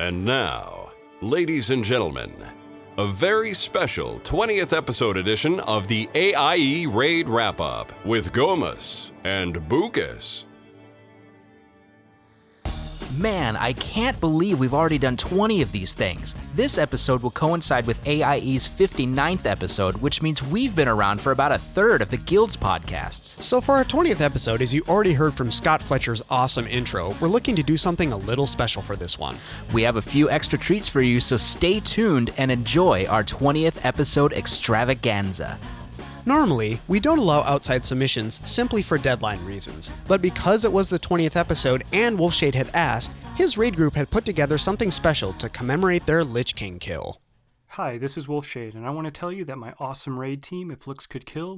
And now, ladies and gentlemen, a very special 20th episode edition of the AIE Raid Wrap Up with Ghomus and Buchis. Man, I can't believe we've already done 20 of these things. This episode will coincide with AIE's 59th episode, which means we've been around for about a third of the Guild's podcasts. So, for our 20th episode, as you already heard from Scott Fletcher's awesome intro, we're looking to do something a little special for this one. We have a few extra treats for you, so stay tuned and enjoy our 20th episode extravaganza. Normally, we don't allow outside submissions simply for deadline reasons, but because it was the 20th episode and Wolfshade had asked, his raid group had put together something special to commemorate their Lich King kill. Hi, this is Wolfshade, and I want to tell you that my awesome raid team, if looks could kill,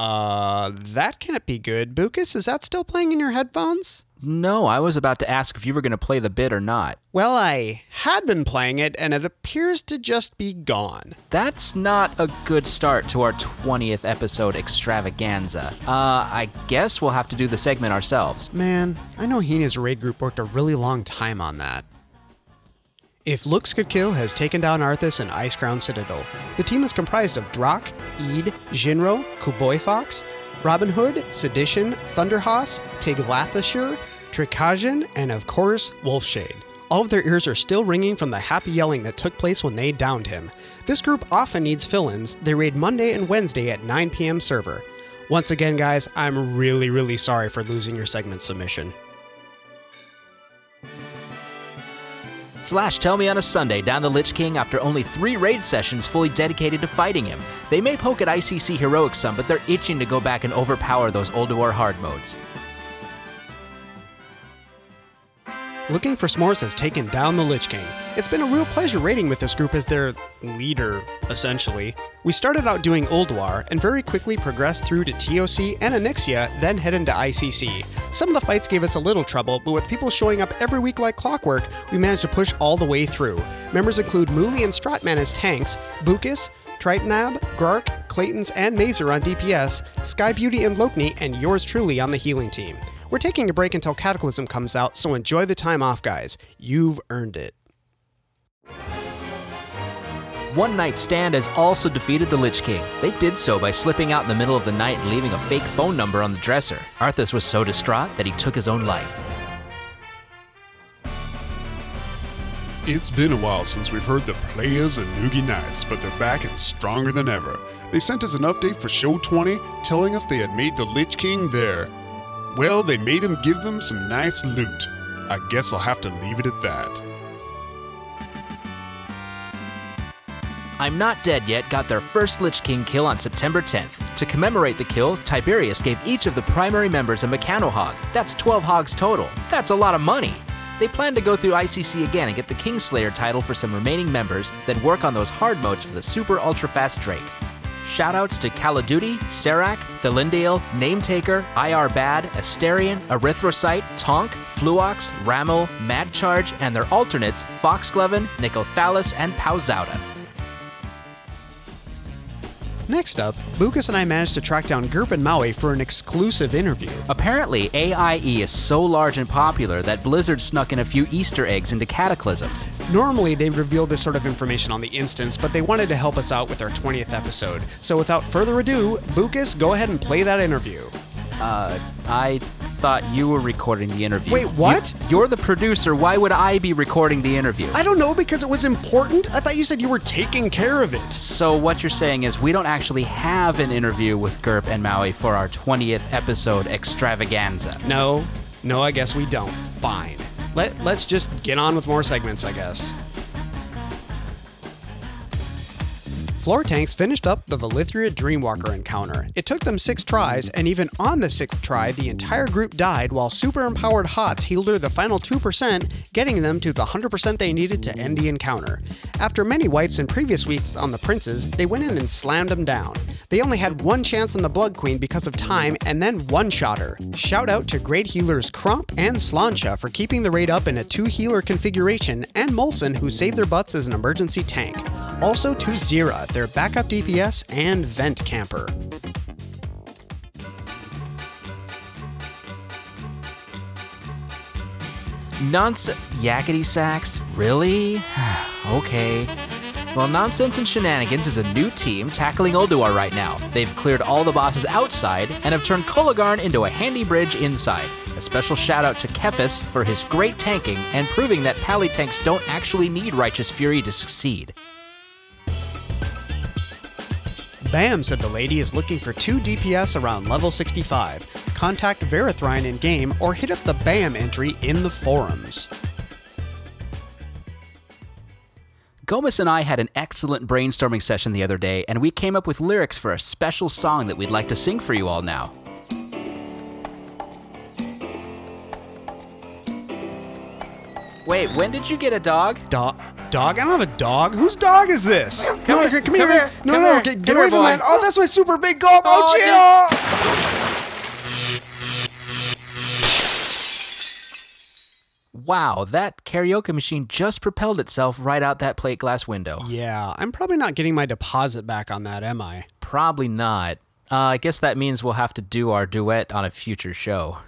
Uh, that can't be good. Buchis, is that still playing in your headphones? No, I was about to ask if you were going to play the bit or not. Well, I had been playing it, and it appears to just be gone. That's not a good start to our 20th episode extravaganza. Uh, I guess we'll have to do the segment ourselves. Man, I know he and his raid group worked a really long time on that. If Looks Could Kill has taken down Arthas and Icecrown Citadel, the team is comprised of Drak, Eid, Jinro, Kuboy Fox, Robin Hood, Sedition, Thunderhaas, Tiglathashur, Trikajan, and of course, Wolfshade. All of their ears are still ringing from the happy yelling that took place when they downed him. This group often needs fill ins. They raid Monday and Wednesday at 9 p.m. server. Once again, guys, I'm really, really sorry for losing your segment submission. Slash tell me on a Sunday down the Lich King after only three raid sessions fully dedicated to fighting him. They may poke at ICC heroics some, but they're itching to go back and overpower those Ulduar hard modes. Looking for S'mores has taken down the Lich King. It's been a real pleasure raiding with this group as their leader, essentially. We started out doing Ulduar and very quickly progressed through to TOC and Onyxia, then head into ICC. Some of the fights gave us a little trouble, but with people showing up every week like clockwork, we managed to push all the way through. Members include Mooley and Stratman as tanks, Buchis, Tritonab, Gark, Claytons, and Mazer on DPS, Sky Beauty and Lokni, and yours truly on the healing team. We're taking a break until Cataclysm comes out, so enjoy the time off, guys. You've earned it. One Night Stand has also defeated the Lich King. They did so by slipping out in the middle of the night and leaving a fake phone number on the dresser. Arthas was so distraught that he took his own life. It's been a while since we've heard the players and Noogie Nights, but they're back and stronger than ever. They sent us an update for Show 20 telling us they had made the Lich King there. Well, they made him give them some nice loot. I guess I'll have to leave it at that. I'm Not Dead Yet got their first Lich King kill on September 10th. To commemorate the kill, Tiberius gave each of the primary members a Mechano-Hog. That's 12 hogs total. That's a lot of money. They plan to go through ICC again and get the Kingslayer title for some remaining members, then work on those hard modes for the super ultra fast Drake. Shoutouts to Call of Duty, Serac, Thilindale, Nametaker, IR Bad, Asterion, Erythrocyte, Tonk, Fluox, Ramel, Mad Charge, and their alternates Foxgloven, Nicothalus, and Pauzauda. Next up, Buchis and I managed to track down Gerp and Maui for an exclusive interview. Apparently, AIE is so large and popular that Blizzard snuck in a few Easter eggs into Cataclysm. Normally, they reveal this sort of information on the instance, but they wanted to help us out with our 20th episode. So without further ado, Buchis, go ahead and play that interview. Uh, I thought you were recording the interview. Wait, what? You, are the producer. Why would I be recording the interview? I don't know because it was important. I thought you said you were taking care of it. So what you're saying is we don't actually have an interview with Gerp and Maui for our 20th episode extravaganza. No, no, I guess we don't. Fine. Let, let's just get on with more segments, I guess. Floor Tanks finished up the Valithria Dreamwalker encounter. It took them six tries, and even on the sixth try, the entire group died while super empowered HOTS healed her the final 2%, getting them to the 100% they needed to end the encounter. After many wipes in previous weeks on the princes, they went in and slammed them down. They only had one chance on the Blood Queen because of time and then one shot her. Shout out to great healers Crump and Slancha for keeping the raid up in a two healer configuration, and Molson who saved their butts as an emergency tank. Also to Zira, their backup DPS and vent camper. Nonsense. Yakety sacks? Really? okay. Well, Nonsense and Shenanigans is a new team tackling Ulduar right now. They've cleared all the bosses outside and have turned Kologarn into a handy bridge inside. A special shout out to Kephis for his great tanking and proving that Pally tanks don't actually need Righteous Fury to succeed. Bam said the lady is looking for two DPS around level 65. Contact Verithrine in game or hit up the BAM entry in the forums. Ghomus and I had an excellent brainstorming session the other day, and we came up with lyrics for a special song that we'd like to sing for you all now. Wait, when did you get a dog? Dog? Dog? I don't have a dog. Whose dog is this? Come no, here, come, come here. here, No, come no, here, get, get away here, from boy. that. Oh, that's my super big gulp. Oh, Oh, chill. Wow, that karaoke machine just propelled itself right out that plate glass window. Yeah, I'm probably not getting my deposit back on that, am I? Probably not. Uh, I guess that means we'll have to do our duet on a future show.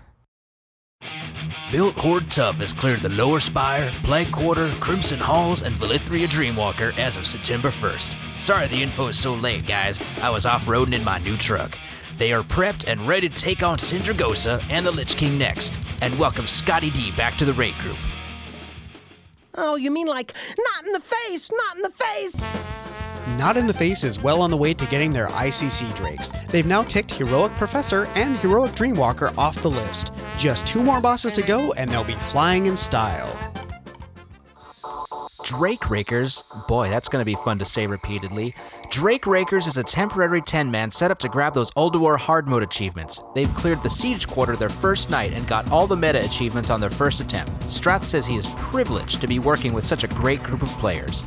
Built Horde Tough has cleared the Lower Spire, Plague Quarter, Crimson Halls, and Valithria Dreamwalker as of September 1st. Sorry the info is so late, guys. I was off-roading in my new truck. They are prepped and ready to take on Sindragosa and the Lich King next, and welcome Scotty D back to the raid group. Oh, you mean like not in the face, not in the face? Not in the Face is well on the way to getting their ICC Drakes. They've now ticked Heroic Professor and Heroic Dreamwalker off the list. Just two more bosses to go, and they'll be flying in style. Drake Rakers, boy, that's going to be fun to say repeatedly. Drake Rakers is a temporary 10 man set up to grab those Ulduar hard mode achievements. They've cleared the Siege Quarter their first night and got all the meta achievements on their first attempt. Strath says he is privileged to be working with such a great group of players.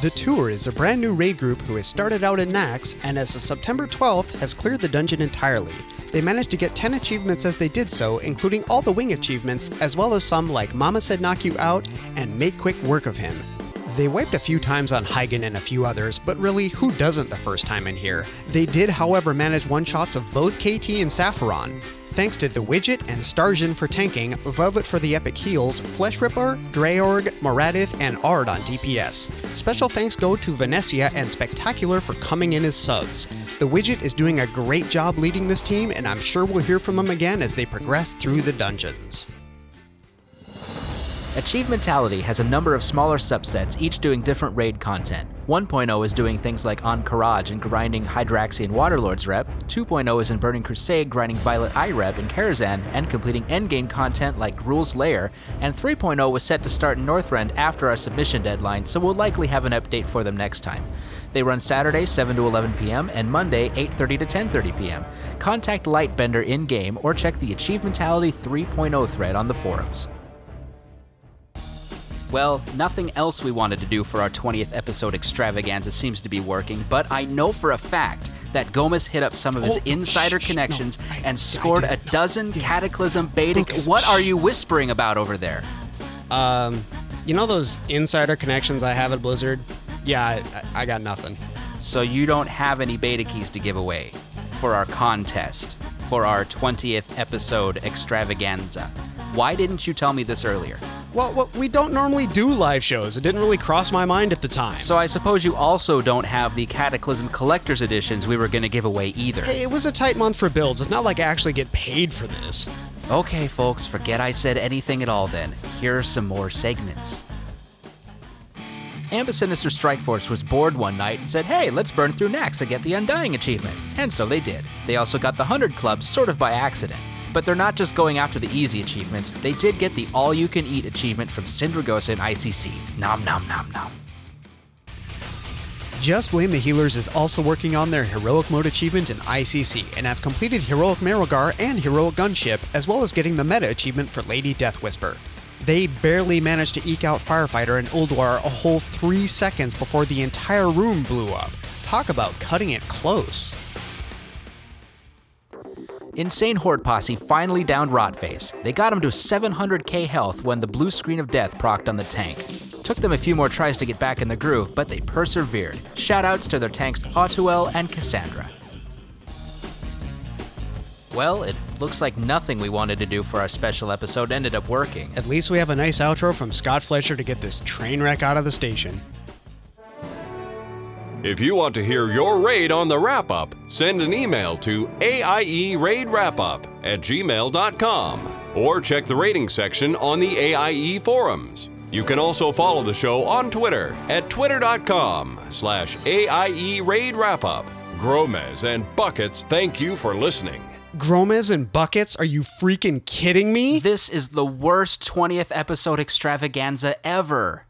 The Tour is a brand new raid group who has started out in Naxx and as of September 12th has cleared the dungeon entirely. They managed to get 10 achievements as they did so, including all the wing achievements, as well as some like Mama Said Knock You Out and Make Quick Work of Him. They wiped a few times on Heigan and a few others, but really, who doesn't the first time in here? They did, however, manage one shots of both KT and Sapphiron. Thanks to the Widget and Starjin for tanking, Velvet for the epic heals, Flesh Ripper, Dreorg, Moradith, and Ard on DPS. Special thanks go to Venetia and Spectacular for coming in as subs. The Widget is doing a great job leading this team, and I'm sure we'll hear from them again as they progress through the dungeons. Achievementality has a number of smaller subsets, each doing different raid content. 1.0 is doing things like On Karaj and grinding Hydraxian Waterlords rep, 2.0 is in Burning Crusade grinding Violet Eye rep in Karazhan and completing endgame content like Gruul's Lair, and 3.0 was set to start in Northrend after our submission deadline, so we'll likely have an update for them next time. They run Saturday 7 to 11 p.m. and Monday 8:30 to 10:30 p.m. Contact Lightbender in game or check the Achievementality 3.0 thread on the forums. Well, nothing else we wanted to do for our 20th episode extravaganza seems to be working, but I know for a fact that Ghomus hit up some of his Oh, insider shh, connections no, I- and scored a dozen Cataclysm beta. Lucas, what are you whispering about over there? Um, you know those insider connections I have at Blizzard? Yeah, I, I got nothing. So you don't have any beta keys to give away for our contest, for our 20th episode extravaganza. Why didn't you tell me this earlier? Well, well, we don't normally do live shows. It didn't really cross my mind at the time. So I suppose you also don't have the Cataclysm Collector's Editions we were going to give away either. Hey, it was a tight month for bills. It's not like I actually get paid for this. Okay, folks, forget I said anything at all then. Here are some more segments. Ambisinister Strike Force was bored one night and said, hey, let's burn through Naxx and get the Undying achievement. And so they did. They also got the 100 Club sort of by accident. But they're not just going after the easy achievements, they did get the All You Can Eat achievement from Sindragosa and ICC. Nom nom nom nom. Just Blame the Healers is also working on their Heroic Mode achievement in ICC and have completed Heroic Marrowgar and Heroic Gunship, as well as getting the Meta achievement for Lady Deathwhisper. They barely managed to eke out Firefighter and Ulduar a whole three seconds before the entire room blew up. Talk about cutting it close. Insane Horde Posse finally downed Rotface. They got him to 700k health when the blue screen of death procced on the tank. Took them a few more tries to get back in the groove, but they persevered. Shoutouts to their tanks Autuel and Cassandra. Well, it looks like nothing we wanted to do for our special episode ended up working. At least we have a nice outro from Scott Fletcher to get this train wreck out of the station. If you want to hear your raid on the wrap up, send an email to AIERaidWrapUp at gmail.com or check the rating section on the AIE forums. You can also follow the show on Twitter at twitter.com slash AIE Raid Wrap Up. Gromez and Buckets, thank you for listening. Gromez and buckets? Are you freaking kidding me? This is the worst 20th episode extravaganza ever.